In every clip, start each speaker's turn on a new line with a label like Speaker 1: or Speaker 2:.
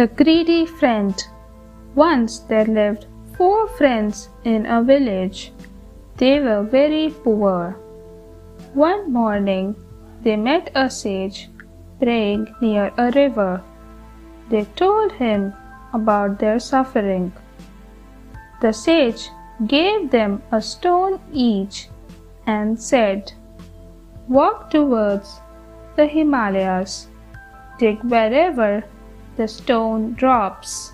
Speaker 1: The greedy friend. Once there lived four friends in a village. They were very poor. One morning they met a sage praying near a river. They told him about their suffering. The sage gave them a stone each and said, Walk towards the Himalayas. Dig wherever the stone drops.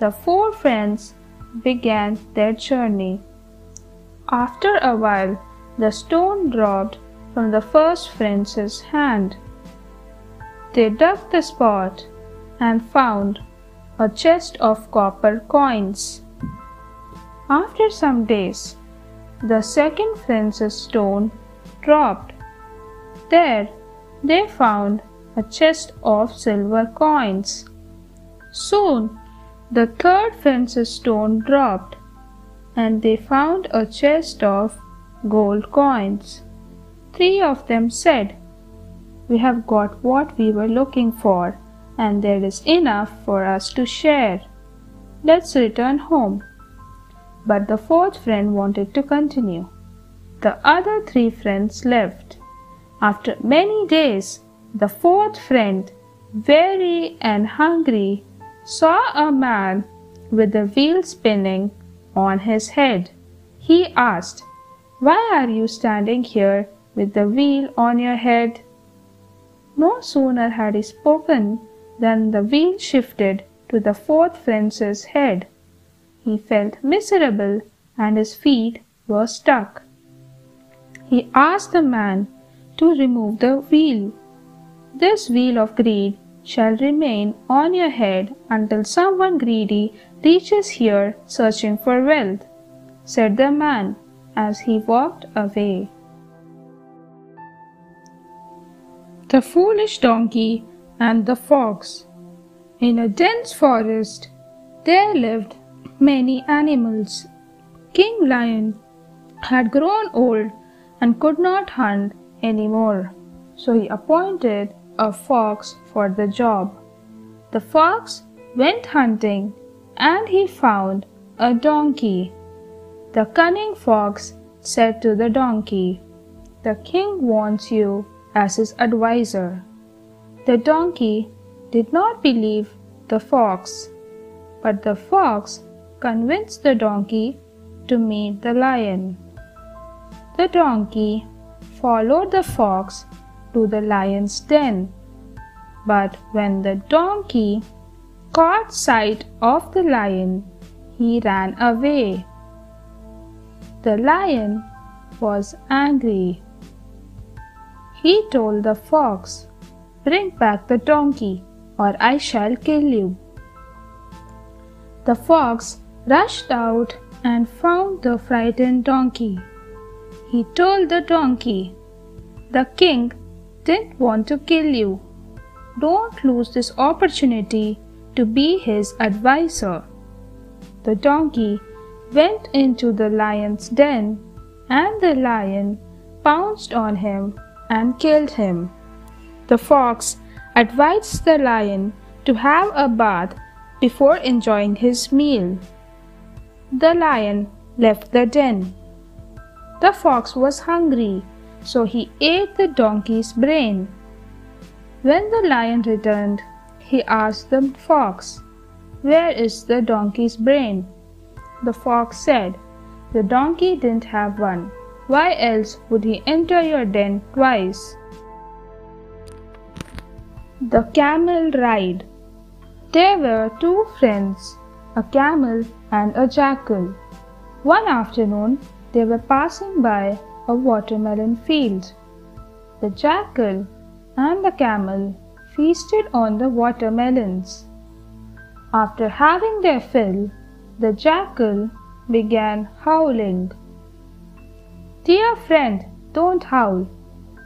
Speaker 1: The four friends began their journey. After a while, the stone dropped from the first friend's hand. They dug the spot and found a chest of copper coins. After some days, the second friend's stone dropped. There they found a chest of silver coins. Soon the third friend's stone dropped, and they found a chest of gold coins. Three of them said, We have got what we were looking for, and there is enough for us to share. Let's return home. But the fourth friend wanted to continue. The other three friends left. After many days, the fourth friend, weary and hungry, saw a man with a wheel spinning on his head. He asked, Why are you standing here with the wheel on your head? No sooner had he spoken than the wheel shifted to the fourth friend's head. He felt miserable and his feet were stuck. He asked the man to remove the wheel. This wheel of greed shall remain on your head until someone greedy reaches here searching for wealth, said the man as he walked away. The Foolish Donkey and the Fox In a dense forest there lived many animals. King Lion had grown old and could not hunt any more, so he appointed a fox for the job. The fox went hunting and he found a donkey. The cunning fox said to the donkey, The king wants you as his adviser. The donkey did not believe the fox, but the fox convinced the donkey to meet the lion. The donkey followed the fox to the lion's den. But when the donkey caught sight of the lion, he ran away. The lion was angry. He told the fox, Bring back the donkey, or I shall kill you. The fox rushed out and found the frightened donkey. He told the donkey, The king didn't want to kill you. Don't lose this opportunity to be his adviser. The donkey went into the lion's den, and the lion pounced on him and killed him. The fox advised the lion to have a bath before enjoying his meal. The lion left the den. The fox was hungry so he ate the donkey's brain. When the lion returned, he asked the fox, Where is the donkey's brain? The fox said, The donkey didn't have one. Why else would he enter your den twice? The Camel Ride There were two friends, a camel and a jackal. One afternoon, they were passing by a watermelon field. The jackal and the camel feasted on the watermelons. After having their fill, the jackal began howling. Dear friend, don't howl.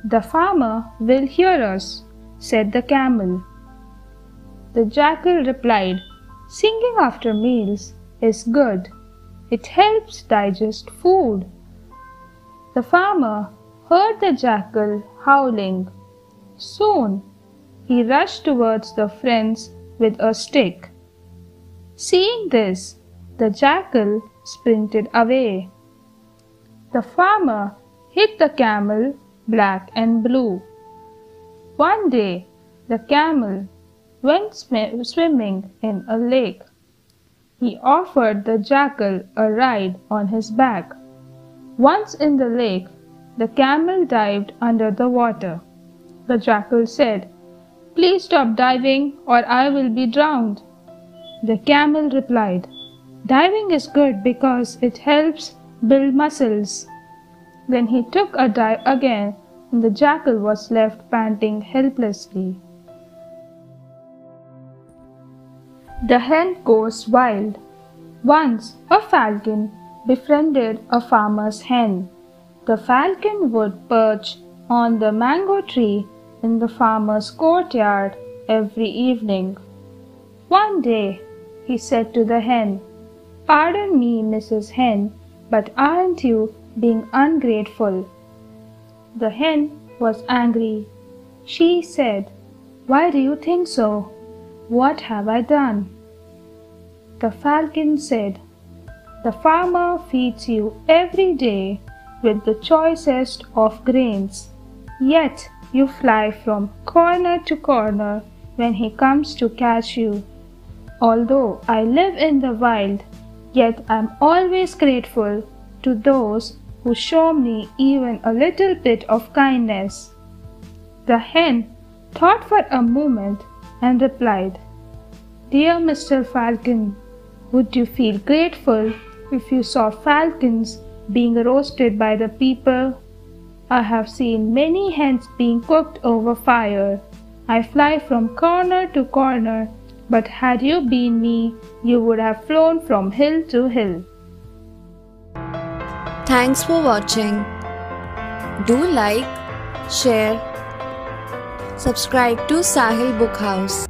Speaker 1: The farmer will hear us, said the camel. The jackal replied, Singing after meals is good. It helps digest food. The farmer heard the jackal howling. Soon he rushed towards the friends with a stick. Seeing this, the jackal sprinted away. The farmer hit the camel black and blue. One day, the camel went sw- swimming in a lake. He offered the jackal a ride on his back. Once in the lake, the camel dived under the water. The jackal said, Please stop diving or I will be drowned. The camel replied, Diving is good because it helps build muscles. Then he took a dive again and the jackal was left panting helplessly. The hen goes wild. Once a falcon befriended a farmer's hen. The falcon would perch on the mango tree in the farmer's courtyard every evening. One day he said to the hen, Pardon me, Mrs. Hen, but aren't you being ungrateful? The hen was angry. She said, Why do you think so? What have I done? The falcon said, The farmer feeds you every day with the choicest of grains, yet you fly from corner to corner when he comes to catch you. Although I live in the wild, yet I am always grateful to those who show me even a little bit of kindness. The hen thought for a moment and replied, Dear Mr. Falcon, would you feel grateful if you saw falcons being roasted by the people? I have seen many hens being cooked over fire. I fly from corner to corner, but had you been me, you would have flown from hill to hill.
Speaker 2: Thanks for watching. Do like, share, subscribe to Sahil Book House.